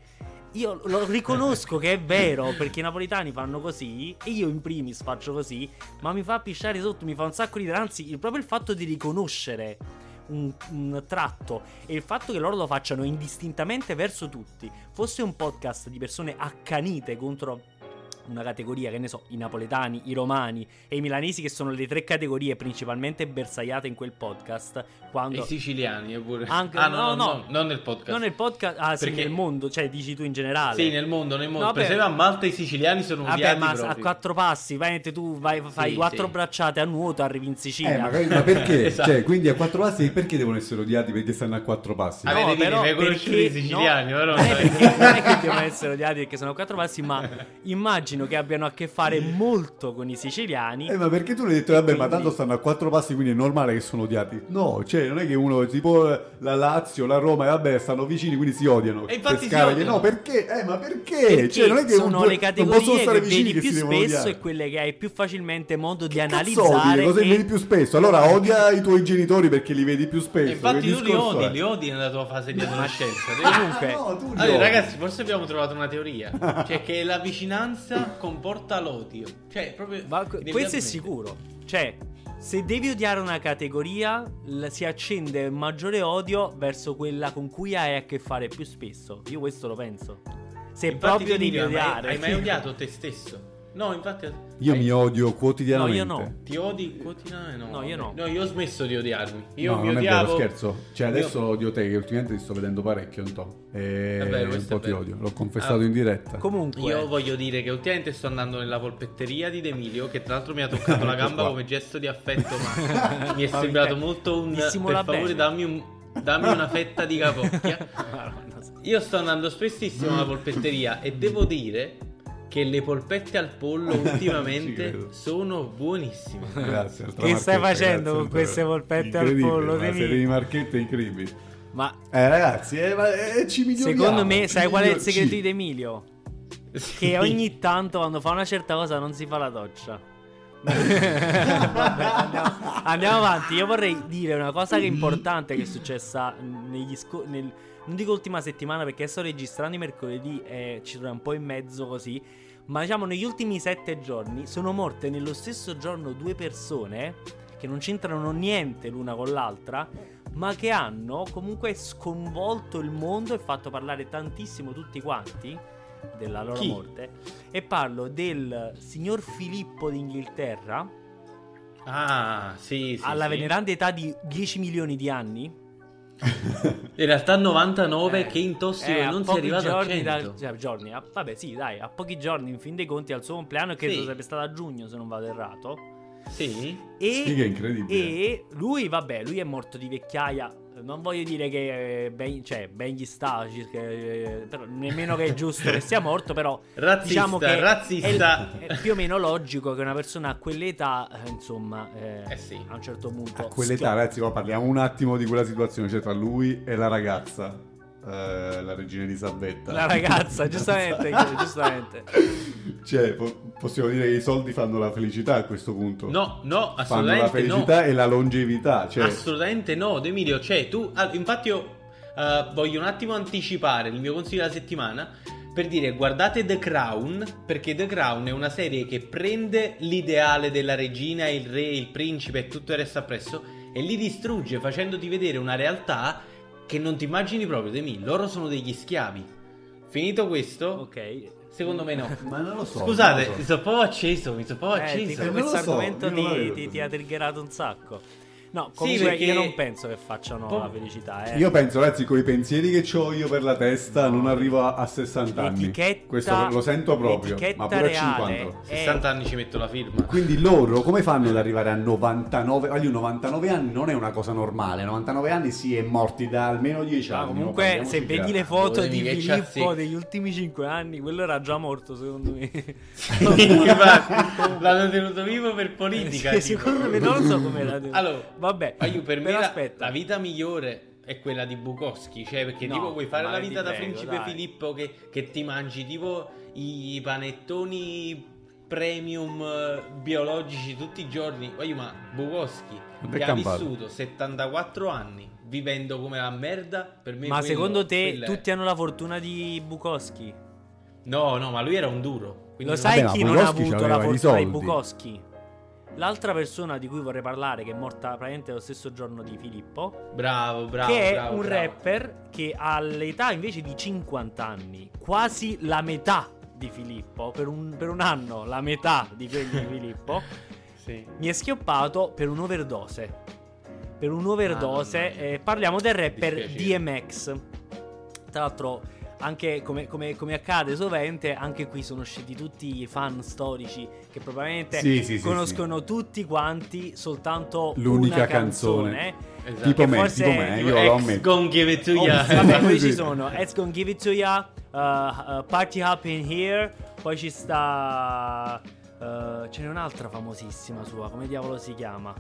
Io lo riconosco che è vero perché i napoletani fanno così e io in primis faccio così, ma mi fa pisciare sotto, mi fa un sacco ridere, anzi il- proprio il fatto di riconoscere un, un tratto e il fatto che loro lo facciano indistintamente verso tutti, fosse un podcast di persone accanite contro una categoria, che ne so, i napoletani, i romani e i milanesi che sono le tre categorie principalmente bersagliate in quel podcast, E quando i siciliani è pure. Anche- ah, no, no, no. no, non nel podcast. non nel podcast, ah sì, Perché- nel mondo, cioè dici tu in generale. Sì, nel mondo, nel mondo. No, per esempio a Malta i siciliani sono Vabbè, odiati ma proprio. a quattro passi, veramente tu vai, fai Sì, quattro sì. bracciate a nuoto, arrivi in Sicilia. Eh, magari- ma perché? [laughs] Esatto. Cioè, quindi a quattro passi perché devono essere odiati perché stanno a quattro passi? Ah, Avete però conoscete perché- i siciliani, no, però non, è non- perché, non è che devono essere odiati perché sono a quattro passi, ma [laughs] immagino che abbiano a che fare molto con i siciliani. Eh, ma perché tu l'hai detto, vabbè, ma quindi- tanto stanno a quattro passi, quindi è normale che sono odiati? No, cioè, non è che uno, tipo eh, la Lazio, la Roma, e vabbè, stanno vicini, quindi si odiano. E infatti Per si odiano. No, perché? Eh, ma perché? Perché cioè, non è che sono due- le categorie stare che vicini vedi che più spesso e quelle che hai più facilmente modo di Che analizzare. Cosa e- vedi più spesso? Allora odia i tuoi genitori perché li vedi più spesso. E infatti che tu li odi, è? li odi nella tua fase di [laughs] adolescenza. Comunque, No, tu li Allora, odi. ragazzi, forse abbiamo trovato una teoria. [laughs] Cioè, che la vicinanza comporta l'odio. Cioè, proprio. Ma que- questo è sicuro. Cioè, se devi odiare una categoria, l- si accende maggiore odio verso quella con cui hai a che fare più spesso. Io questo lo penso. Se Infatti, proprio devi hai odiare. Hai mai [laughs] odiato te stesso? No, infatti. Io eh, mi odio quotidianamente. No, io no. Ti odi quotidianamente? No, No, io no. No, io ho smesso di odiarmi. Io no, mi non odiavo. è vero, scherzo. Cioè, Io- adesso odio te, che ultimamente ti sto vedendo parecchio, un po'. E vero, un po' ti odio. L'ho confessato Ah. in diretta. Comunque, Io voglio dire che ultimamente sto andando nella polpetteria di D'Emilio, che tra l'altro mi ha toccato la [laughs] gamba come gesto di affetto, ma [laughs] mi è sembrato molto un... Per favore dammi, un- dammi una fetta di capocchia. [laughs] Io sto andando spessissimo alla polpetteria e devo dire che le polpette al pollo [laughs] ultimamente sono buonissime. [laughs] Grazie. Che stai facendo grazie, con queste polpette al pollo, Demi? serie di marchette incredibili. ma Eh, ragazzi, eh, ma, eh, ci miglioriamo. secondo me, ci sai qual è il segreto ci- di Emilio? Sì. Che ogni tanto quando fa una certa cosa non si fa la doccia. [laughs] Vabbè, andiamo, andiamo avanti. Io vorrei dire una cosa che è importante che è successa negli sco- nel- non dico ultima settimana perché sto registrando i mercoledì e ci troviamo un po' in mezzo così. Ma diciamo negli ultimi sette giorni sono morte nello stesso giorno due persone che non c'entrano niente l'una con l'altra, ma che hanno comunque sconvolto il mondo e fatto parlare tantissimo tutti quanti della loro Chi? morte. E parlo del signor Filippo d'Inghilterra, Ah, sì, sì. alla sì. veneranda età di 10 milioni di anni. In realtà 99 Eh, che in tossico eh, e non si è arrivato a giorni 100. da- cioè, giorni, a- vabbè, sì, dai, a pochi giorni, in fin dei conti, al suo compleanno, che Sì. sarebbe stato a giugno, se non vado errato. Sì? E, Sfiga incredibile. e lui, vabbè, lui è morto di vecchiaia. Non voglio dire che eh, ben, cioè, ben gli sta, che- eh, però nemmeno che è giusto che sia morto, però Razzista, diciamo che razzista. È, è più o meno logico che una persona a quell'età, eh, insomma, eh, Eh sì. a un certo punto... A quell'età, schia- ragazzi, ma parliamo un attimo di quella situazione, cioè tra lui e la ragazza, eh, la regina Elisabetta. La ragazza, giustamente, [laughs] giustamente. Cioè, po- possiamo dire che i soldi fanno la felicità a questo punto. No, no, fanno la assolutamente felicità no. e la longevità. Cioè, Assolutamente no, De Emilio, cioè tu, infatti io eh, voglio un attimo anticipare il mio consiglio della settimana per dire guardate The Crown, perché The Crown è una serie che prende l'ideale della regina, il re, il principe e tutto il resto appresso e li distrugge facendoti vedere una realtà che non ti immagini proprio, De Emilio, loro sono degli schiavi. Finito questo, Ok. secondo me no. ma non lo so. Scusate, non lo mi so. sono proprio acceso, mi sono proprio Eh, acceso. questo so, argomento ti, ti- ti ha triggerato un sacco. No, Sì, comunque perché- io non penso che facciano Po- la felicità. Eh. Io penso, ragazzi, con i pensieri che ho io per la testa, non arrivo a, a 60 anni. L'etichetta- Questo lo sento proprio. Ma pure a reale 50. è- 60 anni ci metto la firma. Quindi loro come fanno ad arrivare a 99? Voglio 99 anni non è una cosa normale. 99 anni si è morti da almeno 10 Ah, anni. comunque, no? se Parliamoci vedi le foto di Filippo degli ultimi 5 anni, quello era già morto, secondo me. [laughs] L'hanno tenuto vivo per politica. Sì, secondo me non so come era. Allora, vabbè. ma io per me la, la vita migliore è quella di Bukowski. Cioè, perché No, tipo vuoi fare la vita da prego, principe dai. Filippo che, che ti mangi tipo i panettoni premium eh, biologici tutti i giorni. Voglio, ma Bukowski che ha vissuto 74 anni vivendo come la merda. Per me Ma quello- secondo te è- tutti hanno la fortuna di Bukowski? No, no, ma lui era un duro. Lo sai Vabbè, chi non ha avuto la fortuna di. Bukowski? L'altra persona di cui vorrei parlare, che è morta praticamente lo stesso giorno di Filippo, Bravo, bravo. che è bravo, un bravo. rapper che all'età invece di 50 anni, quasi la metà di Filippo, per un, per un anno la metà di quelli di Filippo, [laughs] Sì. mi è schioppato per un'overdose. Per un'overdose, mia. eh, parliamo del rapper. DMX. Tra l'altro, anche come, come- come accade sovente, anche qui sono usciti tutti i fan storici che probabilmente Sì, sì, sì, conoscono tutti quanti soltanto L'unica una canzone. canzone. Esatto. Tipo me, forse- tipo me, io lo Ex ammetto. gon give it to Oh, ya. vabbè, poi Sì. ci sono Let's Gonna Give It To Ya, uh, uh, Party Up In Here, poi ci sta... uh, ce n'è un'altra famosissima sua, come diavolo si chiama?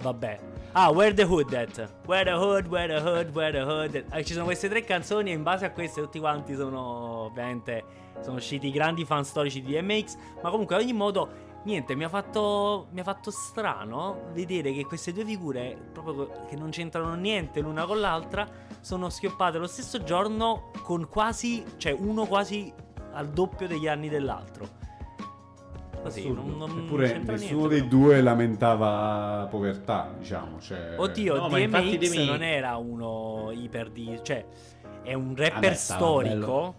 Vabbè. Ah, Where the Hood At. Where the Hood, Where the Hood, Where the Hood. at. Eh, ci sono queste tre canzoni e in base a queste tutti quanti sono ovviamente sono usciti grandi fan storici di DMX, ma comunque ad ogni modo niente, mi ha fatto mi ha fatto strano vedere che queste due figure proprio che non c'entrano niente l'una con l'altra sono schioppate lo stesso giorno con quasi, cioè uno quasi al doppio degli anni dell'altro. Così, non, non Eppure nessuno niente, dei però. due lamentava povertà, diciamo. Cioè... Oddio, No, ma infatti DMX devi- non era uno iper di... cioè è un rapper Vabbè, storico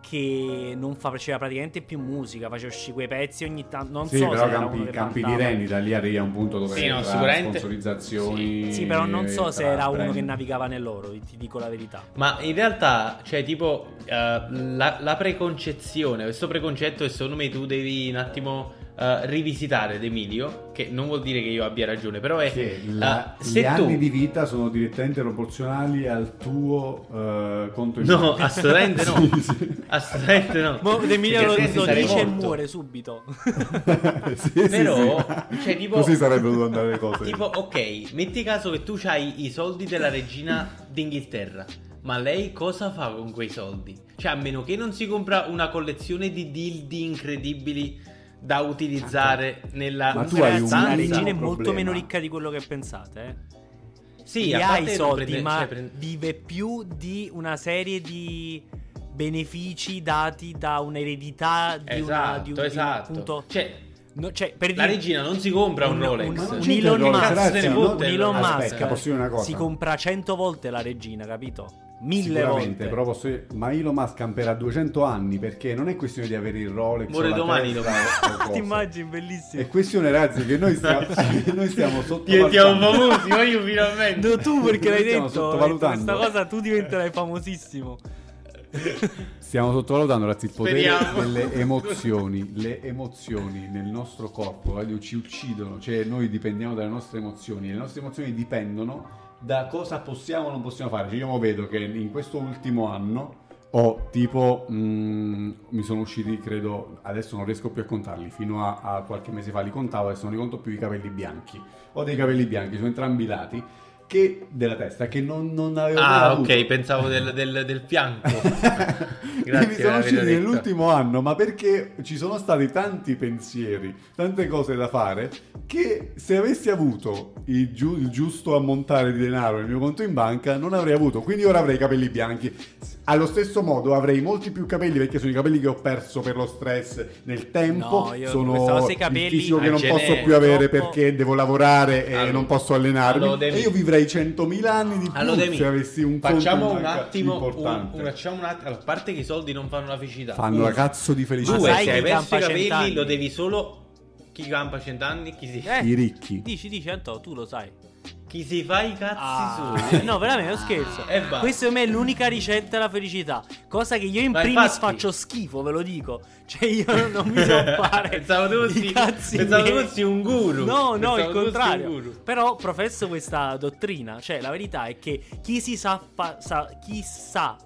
che non faceva praticamente più musica, faceva uscire quei pezzi ogni tanto. Non Sì, so però se campi, campi di da lì arrivi a un punto dove Sì, no, sicuramente- sponsorizzazioni. Sì, però non so se era uno brand. che navigava nell'oro, ti dico la verità. Ma in realtà, cioè, tipo, eh, la, la preconcezione, questo preconcetto che secondo me tu devi un attimo eh, rivisitare, ed Emilio, che non vuol dire che io abbia ragione, però è... Che la- eh, se gli tu... anni di vita sono direttamente proporzionali al tuo eh, conto in No, assolutamente no. [laughs] Sì, sì. Assolutamente no. Mo Emilio lo, lo dice e muore subito. [laughs] Sì, sì, Però, sì. cioè, tipo- Così sarebbero dovute andare le cose. Tipo, ok, metti caso che tu hai i soldi della regina d'Inghilterra. Ma lei cosa fa con quei soldi? Cioè, a meno che non si compra una collezione di dildi incredibili da utilizzare nella Ma tu hai un la unico regina è molto problema. meno ricca di quello che pensate. Eh. Sì, a ha i soldi, prende- ma cioè, prende- vive più di una serie di benefici dati da un'eredità di una Esatto, di un- di un esatto. Cioè, no, cioè, per la dire- regina non si compra un, un- Rolex. un- un il Elon Musk, un Elon Musk posso dire una cosa? si compra 100 volte la regina, capito? Mille volte. però posso dire, ma Elon Musk camperà 200 anni perché non è questione di avere il Rolex Muore domani, testa domani. o cose. Ti immagini, bellissimo. È questione, ragazzi, che noi stiamo, [laughs] [laughs] noi stiamo Diventiamo sottovalutando. famosi, ma io finalmente. No, tu perché l'hai detto sottovalutando. questa cosa tu diventerai famosissimo. Stiamo sottovalutando ragazzi il potere Speriamo. delle emozioni. Le emozioni nel nostro corpo voglio, ci uccidono, cioè noi dipendiamo dalle nostre emozioni. Le nostre emozioni dipendono da cosa possiamo o non possiamo fare. Cioè, io vedo che in questo ultimo anno ho tipo, mm, mi sono usciti, credo, adesso non riesco più a contarli, fino a, a qualche mese fa li contavo, adesso non li conto più i capelli bianchi. Ho dei capelli bianchi, sono entrambi i lati, che, della testa, che non, non avevo Ah, avuto. ok, pensavo del, del, del fianco. mi [laughs] Grazie per sono usciti nell'ultimo anno, ma perché ci sono stati tanti pensieri, tante cose da fare, che se avessi avuto il, giu- il giusto ammontare di denaro nel mio conto in banca, non avrei avuto. Quindi ora avrei i capelli bianchi. Allo stesso modo avrei molti più capelli perché sono i capelli che ho perso per lo stress nel tempo. No, io sono il capelli fisico che non genere, posso più avere troppo- perché devo lavorare e Allora- non posso allenarmi. allora, e io vivrei 100.000 anni di più Allora, se avessi un conto facciamo un attimo un, importante. un- facciamo un attimo a parte che i soldi non fanno la felicità Fanno la cazzo di felicità. due sai se hai perso i capelli cent'anni? lo devi solo chi campa cent'anni chi si, Eh, I ricchi. Dici, dici, Anto, tu lo sai. Chi si fa i cazzi Ah, suoi no, veramente, non scherzo. E basta. Questa per me è l'unica ricetta della felicità. Cosa che io in Ma primis infatti- faccio schifo, ve lo dico. Cioè, io non- mi so [laughs] fare. pensavo tu fossi, cazzi pensavo tu fossi un guru No, no, Pensavo il contrario. Però professo questa dottrina. Cioè, la verità è che chi si sa, fa- sa chi sa.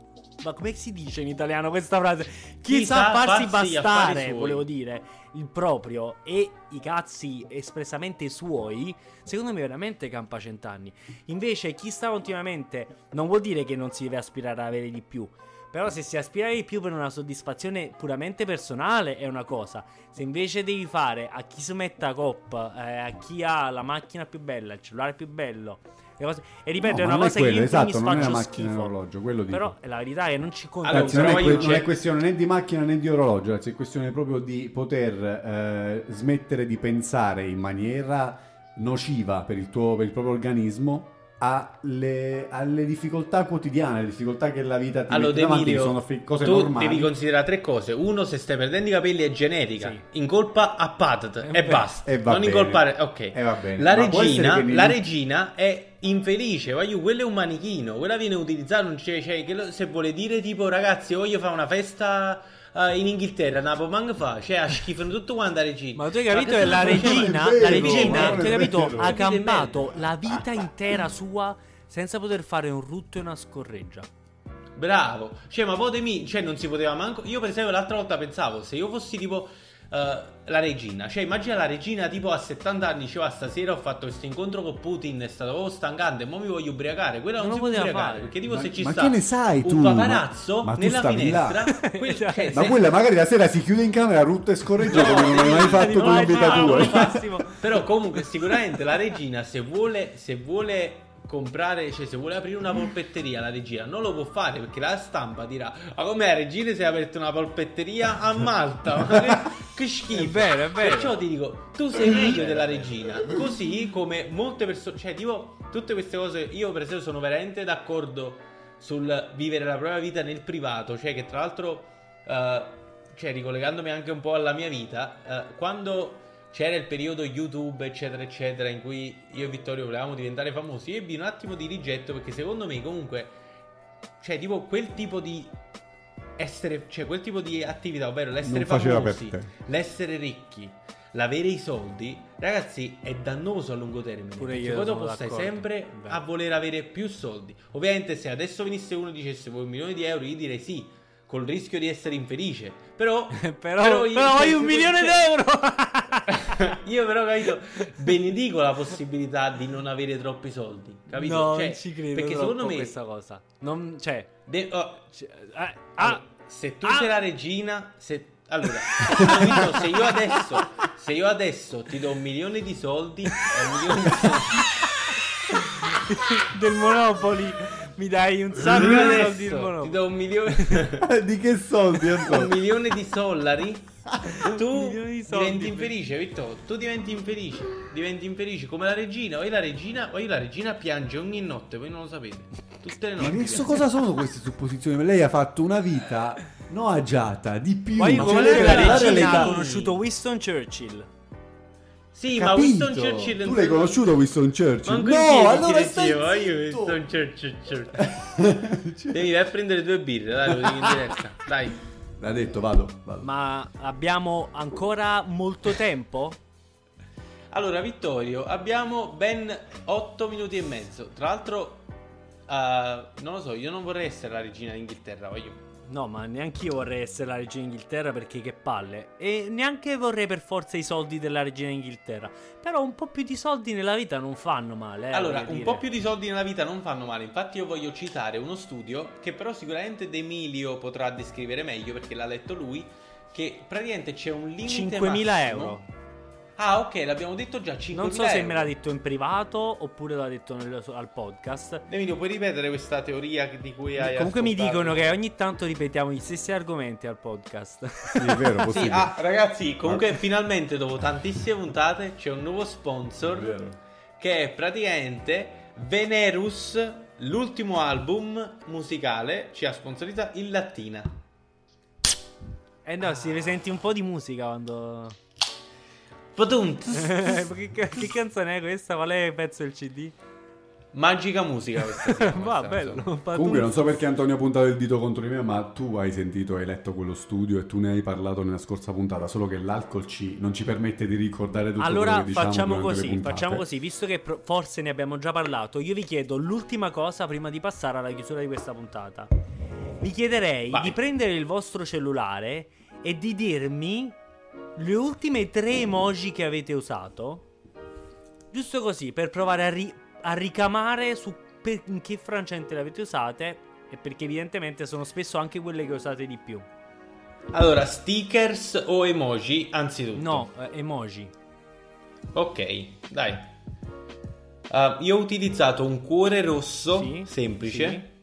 Ma come si dice in italiano questa frase? Chi, Chi sa, farsi bastare, volevo dire, il proprio e i cazzi espressamente suoi, secondo me veramente campa cent'anni. Invece chi sta continuamente non vuol dire che non si deve aspirare ad avere di più. Però se si aspira di più per una soddisfazione puramente personale è una cosa. Se invece devi fare a chi si mette a coppa, eh, a chi ha la macchina più bella, il cellulare più bello, le cose... e ripeto, No, è una cosa quello, che esatto, non è la faccio macchina schifo. orologio, quello dico. Però la verità è che non ci conta. Allora, Ragazzi, non, è que- non è c'è- questione né di macchina né di orologio, ragazzi, è questione proprio di poter eh, smettere di pensare in maniera nociva per il, tuo, per il proprio organismo alle, alle difficoltà quotidiane, alle difficoltà che la vita ti Allora, mette davanti, sono fi- cose tu normali. devi considerare tre cose. Uno, se stai perdendo i capelli è genetica. Sì. Incolpa a patat Eh, e beh. basta. E non bene. incolpare. Ok. E va bene. La regina, che la regina è infelice. Voglio, quello è un manichino. Quella viene utilizzata. Non c'è, cioè, che lo- se vuole dire, tipo, ragazzi, voglio fare una festa. Eh, in Inghilterra, Napo Mang fa, cioè a schifano tutto quanto la regina. Ma tu hai capito che che la regina, è vero, la regina, tu hai è capito, ha campato la vita intera sua senza poter fare un rutto e una scorreggia. Bravo. Cioè, ma potemi. Cioè, non si poteva manco. Io, per esempio, l'altra volta pensavo, se io fossi tipo. Eh, la regina, cioè immagina la regina tipo a 70 anni diceva stasera ho fatto questo incontro con Putin, è stato proprio stancante, mo mi voglio ubriacare. Quella non, Non si poteva ubriacare, fare. perché tipo Ma- se ci ma sta che ne sai un Ma- paparazzo ma tu nella finestra, que- cioè, Ma se- quella magari la sera si chiude in camera, rutta e scorreggia No, come non hai mai fatto vita tua. no, Massimo. Però comunque sicuramente la regina se vuole, se vuole comprare, cioè se vuole aprire una polpetteria la regina non lo può fare perché la stampa dirà ma come la regina si è aperta una polpetteria a [laughs] Malta? Ma [laughs] che, schifo. È vero, è vero. Perciò ti dico, tu sei meglio della regina. Così come molte persone, cioè tipo tutte queste cose, io per esempio sono veramente d'accordo sul vivere la propria vita nel privato, cioè che tra l'altro eh, cioè ricollegandomi anche un po' alla mia vita, eh, quando c'era il periodo YouTube, eccetera, eccetera, in cui io e Vittorio volevamo diventare famosi, io ebbi un attimo di rigetto perché secondo me comunque, cioè tipo quel tipo di essere, cioè quel tipo di attività, ovvero l'essere famosi, l'essere ricchi, l'avere i soldi, ragazzi, è dannoso a lungo termine. Pure perché io poi dopo stai sempre Beh. a voler avere più soldi. Ovviamente, se adesso venisse uno e dicesse vuoi un milione di euro, io direi sì, col rischio di essere infelice. Però, [laughs] però, io- però voglio [laughs] un milione d'euro! [laughs] Io però capito, benedico la possibilità di non avere troppi soldi, capito? No, Cioè, non ci credo Perché secondo me questa cosa. Non, cioè, de- oh, cioè, eh, allora, ah, se tu ah. sei la regina, se allora, se, capito, se io adesso se io adesso ti do un milione di soldi, è un milione di soldi. del Monopoli, mi dai un sacco di soldi ti do un milione [laughs] di che soldi, un milione di sollari [laughs] tu di diventi infelice Vittorio tu diventi infelice diventi infelice come la regina o la regina o la regina piange ogni notte voi non lo sapete tutte le Ma notti che so piange. cosa sono queste supposizioni? Lei ha fatto una vita no agiata, di più. Ma come cioè, la lei deve dare regina ha conosciuto Winston Churchill. sì ma Capito? Winston Churchill Tu l'hai conosciuto Winston Churchill? No, allora stai io zitto. Winston Churchill, Churchill. [laughs] devi vai a prendere due birre dai lo in diretta dai L'ha detto, vado, vado. Ma abbiamo ancora molto tempo? Allora, Vittorio, abbiamo ben 8 minuti e mezzo. Tra l'altro, eh, non lo so, io non vorrei essere la regina d'Inghilterra, voglio. No, ma neanche io vorrei essere la regina d'Inghilterra perché che palle. E neanche vorrei per forza i soldi della regina d'Inghilterra. Però un po' più di soldi nella vita non fanno male. Eh, allora, un dire. po' più di soldi nella vita non fanno male. Infatti, io voglio citare uno studio che però sicuramente D'Emilio potrà descrivere meglio perché l'ha letto lui. Che praticamente c'è un limite 5.000 massimo. euro. Ah, ok, l'abbiamo detto già. 5.000 Non so se euro. me l'ha detto in privato oppure l'ha detto nel- al podcast. Emilio, puoi ripetere questa teoria di cui hai Comunque mi ascoltato? dicono che ogni tanto ripetiamo gli stessi argomenti al podcast. Sì, è vero, [laughs] Sì, possibile. ah, ragazzi, comunque finalmente dopo tantissime puntate c'è un nuovo sponsor È che è praticamente Venerus, l'ultimo album musicale ci ha sponsorizzato in lattina. Eh no, si risenti un po' di musica quando... [laughs] Che, ca- che canzone è questa? Qual è il pezzo del CD? Magica musica questa. sì, [laughs] Va bello. Comunque non so perché Antonio ha puntato il dito contro di me, ma tu hai sentito, hai letto quello studio e tu ne hai parlato nella scorsa puntata, solo che l'alcol ci, non ci permette di ricordare tutto Allora quello che diciamo facciamo durante le così, facciamo così, visto che pro- forse ne abbiamo già parlato, io vi chiedo l'ultima cosa prima di passare alla chiusura di questa puntata. Vi chiederei Vai. di prendere il vostro cellulare e di dirmi le ultime tre emoji che avete usato. Giusto così, per provare a, ri- a ricamare su per- in che frangente le avete usate e perché evidentemente sono spesso anche quelle che usate di più. Allora, stickers o emoji anzitutto? No, eh, emoji. Ok, dai. Uh, io ho utilizzato un cuore rosso Sì, semplice,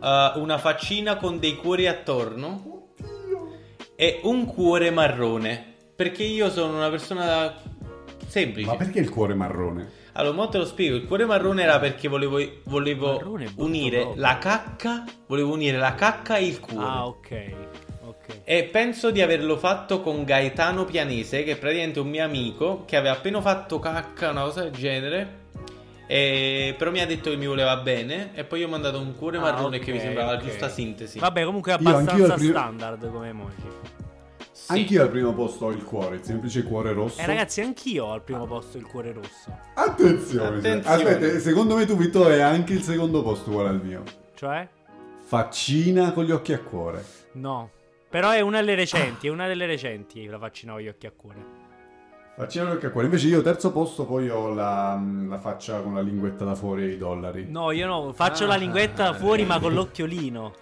uh, una faccina con dei cuori attorno e un cuore marrone. Perché io sono una persona semplice. Ma perché il cuore marrone? Allora, mo te lo spiego. Il cuore marrone era perché volevo, volevo Marrone unire proprio. la cacca. Volevo unire la cacca e il cuore. Ah, ok. E penso di averlo fatto con Gaetano Pianese, che è praticamente un mio amico che aveva appena fatto cacca, una cosa del genere. E... Però mi ha detto che mi voleva bene. E poi io ho mandato un cuore Ah, marrone ok, che mi sembrava la ok. giusta sintesi. Vabbè, comunque è Io abbastanza al primo- standard come emoji. Sì. Anch'io al primo posto ho il cuore, il semplice cuore rosso. Eh, ragazzi, anch'io ho al primo posto il cuore rosso. Attenzione, Attenzione. aspetta, secondo me tu Vittorio è anche il secondo posto uguale al mio. Cioè? Faccina con gli occhi a cuore. No. Però è una delle recenti, è una delle recenti la faccina con gli occhi a cuore. Faccina con gli occhi a cuore. Invece io terzo posto poi ho la, la faccia con la linguetta da fuori e i dollari. No, io no, faccio Ah, la linguetta fuori eh. ma con l'occhiolino.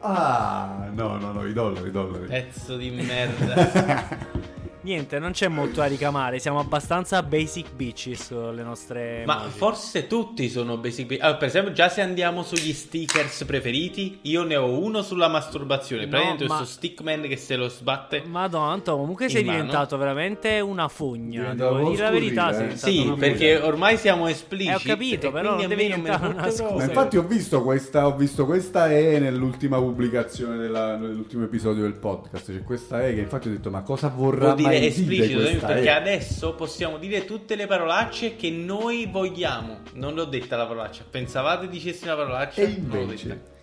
Ah, no, no, no, i dollari, i dollari. Pezzo di merda. [laughs] Niente, non c'è molto da ricamare. Siamo abbastanza basic bitches le nostre. Ma emoji. forse tutti sono basic bitch. Allora, per esempio, già se andiamo sugli stickers preferiti, io ne ho uno sulla masturbazione. No, Praticamente ma- questo stickman che se lo sbatte. Madonna, Antonio, comunque sei mano. diventato veramente una fogna. Devo dire la verità. eh. Sì, una perché fogna. ormai siamo espliciti. Eh, ho capito, però non a devi diventare una fotte scusa. Ma infatti ho visto questa, ho visto questa E nell'ultima pubblicazione della- nell'ultimo episodio del podcast. C'è questa E che infatti ho detto ma cosa vorrà Vuol esplicito, questa perché E? adesso possiamo dire tutte le parolacce che noi vogliamo. Non l'ho detta la parolaccia. Pensavate dicessi una parolaccia? E invece?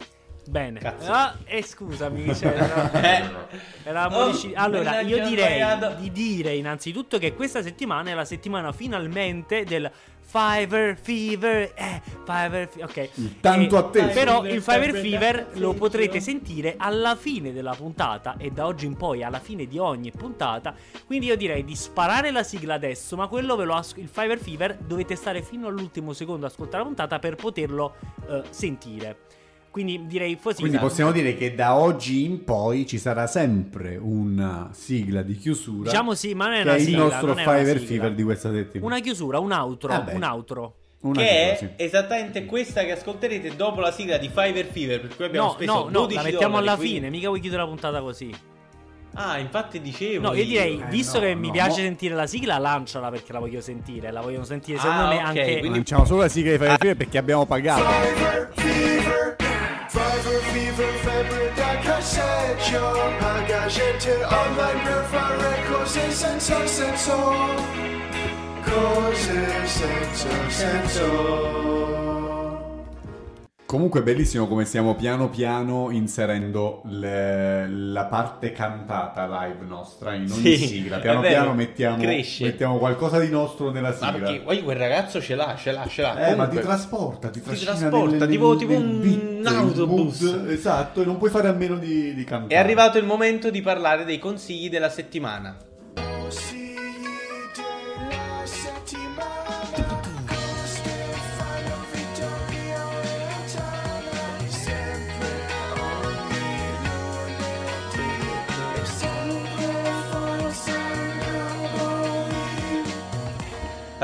Bene. Cazzo. Ah, e scusami, cioè, era- [laughs] Eh. eravamo Oh, dici- Allora, io direi di dire innanzitutto che questa settimana è la settimana finalmente del Fiverr Fever. Eh, Fiverr Fe- Ok. Il tanto E- atteso. Però il Fiverr Fever lo potrete sentire alla fine della puntata e da oggi in poi alla fine di ogni puntata. Quindi io direi di sparare la sigla adesso, ma quello ve lo as- il Fiverr Fever dovete stare fino all'ultimo secondo a ascoltare la puntata per poterlo eh, sentire. Quindi direi così. Quindi possiamo dire che da oggi in poi ci sarà sempre una sigla di chiusura. Diciamo sì, ma non è che una è il sigla, nostro non è una Fiverr sigla. Fever di questa settimana. Una chiusura, un outro, Vabbè. un outro. Una che chiusura, è sì. esattamente questa che ascolterete dopo la sigla di Fiverr Fever. Per cui abbiamo No, speso no, no, 12 la mettiamo dollari, alla quindi- fine, mica vuoi chiudere la puntata così. Ah, infatti dicevo. No, io direi, Eh, visto no, che mi no, piace mo- sentire la sigla, lanciala perché la voglio sentire. La vogliono sentire, Ah, secondo me, ok, anche. quindi- Lanciamo solo la sigla di Fiverr Fever perché abbiamo pagato. Fiverr Fever Fiverr Fever febbre da casseggio Paga gente online per fare cose senza senso Cose senza senso Comunque è bellissimo come stiamo piano piano inserendo le- la parte cantata live nostra in ogni Sì, sigla. Piano piano mettiamo, mettiamo qualcosa di nostro nella Ma sigla. perché poi quel ragazzo ce l'ha, ce l'ha, ce l'ha. Eh, ma Comunque- ti trasporta, ti, Ti trasporta, tipo- nel- tipo nel un beat, il autobus. mood, esatto, e non puoi fare a meno di, di cantare. È arrivato il momento di parlare dei consigli della settimana.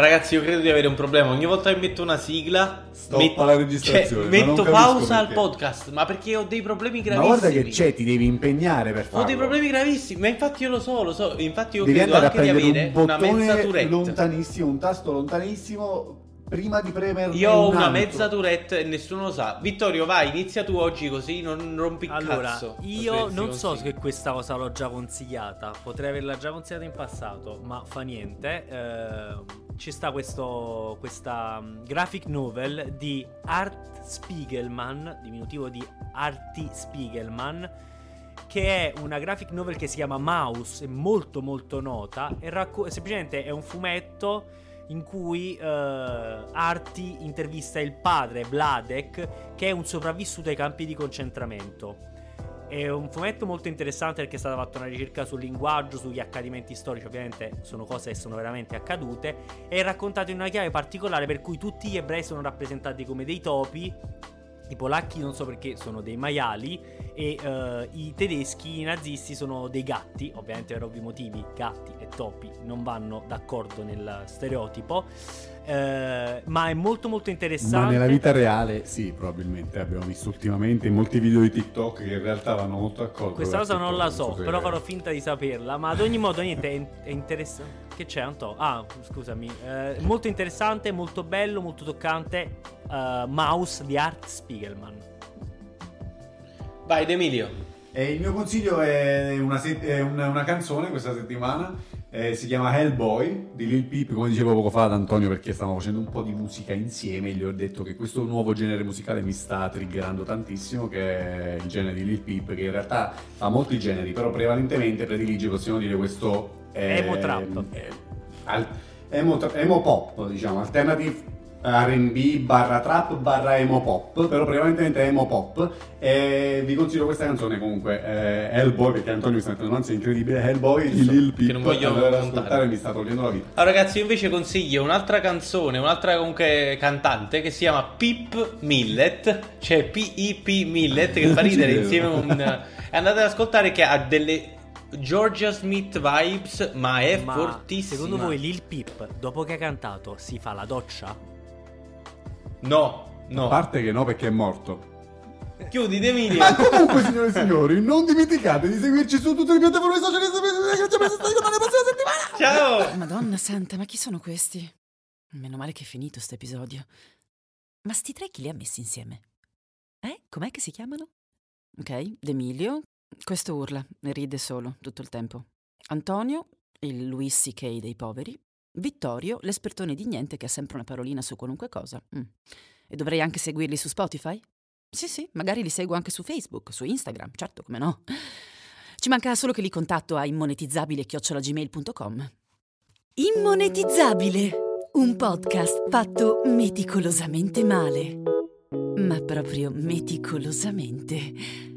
Ragazzi, io credo di avere un problema. Ogni volta che metto una sigla, Stoppa la registrazione, cioè, ma metto pausa al podcast. Ma perché ho dei problemi Ma gravissimi. guarda che c'è, ti devi impegnare per farlo. Ho dei problemi gravissimi, ma infatti io lo so, lo so. Infatti io Devi credo anche di avere un una mezza tourette. lontanissimo, un tasto lontanissimo prima di premere Io ho un una mezza tourette e nessuno lo sa. Vittorio, vai, inizia tu oggi così non rompi il Allora, cazzo. io non so se questa cosa l'ho già consigliata. Potrei averla già consigliata in passato, ma fa niente. Eh, ci sta questo, questa mm, graphic novel di Art Spiegelman, diminutivo di Artie Spiegelman, che è una graphic novel che si chiama Mouse, è molto molto nota, e racco- semplicemente è un fumetto in cui eh, Artie intervista il padre Vladek, che è un sopravvissuto ai campi di concentramento. È un fumetto molto interessante perché è stata fatta una ricerca sul linguaggio, sugli accadimenti storici, ovviamente sono cose che sono veramente accadute, è raccontato in una chiave particolare per cui tutti gli ebrei sono rappresentati come dei topi, i polacchi non so perché sono dei maiali e eh, i tedeschi, i nazisti sono dei gatti, ovviamente per ovvi motivi gatti e topi non vanno d'accordo nel stereotipo, eh, ma è molto molto interessante. Ma nella vita reale, sì, probabilmente abbiamo visto ultimamente in molti video di TikTok che in realtà vanno molto d'accordo. Questa cosa non TikTok, la so, se- però farò finta di saperla. Ma ad ogni modo, niente, è, è interessante. Che c'è, Anto? Ah, scusami. Eh, molto interessante, molto bello, molto toccante. eh, Mouse di Art Spiegelman. Vai, Emilio. E il mio consiglio è una, se- è una- una canzone questa settimana, eh, si chiama Hellboy di Lil Peep, come dicevo poco fa ad Antonio perché stavamo facendo un po' di musica insieme, gli ho detto che questo nuovo genere musicale mi sta triggerando tantissimo, che è il genere di Lil Peep, che in realtà fa molti generi, però prevalentemente predilige, possiamo dire, questo... eh, Emo trap. eh, al- emo, emo pop, diciamo, alternative R&B barra trap barra emo pop, però prevalentemente emo pop. E vi consiglio questa canzone comunque, eh, Hellboy, perché Antonio mi sta mettendo un'ansia incredibile, Hellboy di Lil Peep, che non voglio ascoltare mi sta togliendo la vita. Allora, ragazzi, io invece consiglio un'altra canzone, un'altra comunque cantante che si chiama Pip Millet, cioè P-I-P Millet, che fa ridere [laughs] insieme a un. E andate ad ascoltare che ha delle Georgia Smith vibes, ma è Ma fortissima. secondo voi Lil Peep, dopo che ha cantato, si fa la doccia? No, no. A parte che no, perché è morto. Chiudi, Emilia. Ma comunque, signore e signori, non dimenticate di seguirci su tutte le piattaforme social sapete che ci abbiamo stati con la prossima settimana. Ciao. Madonna santa, ma chi sono questi? Meno male che è finito sto episodio. Ma sti tre chi li ha messi insieme? Eh? Com'è che si chiamano? Ok, D'Emilio. Questo urla e ride solo tutto il tempo. Antonio, il Louis C.K. dei poveri. Vittorio, l'espertone di niente che ha sempre una parolina su qualunque cosa. Mm. E dovrei anche seguirli su Spotify? Sì, sì, magari li seguo anche su Facebook, su Instagram, certo, come no. Ci manca solo che li contatto a immonetizzabile-gmail.com. Immonetizzabile, un podcast fatto meticolosamente male. Ma proprio meticolosamente.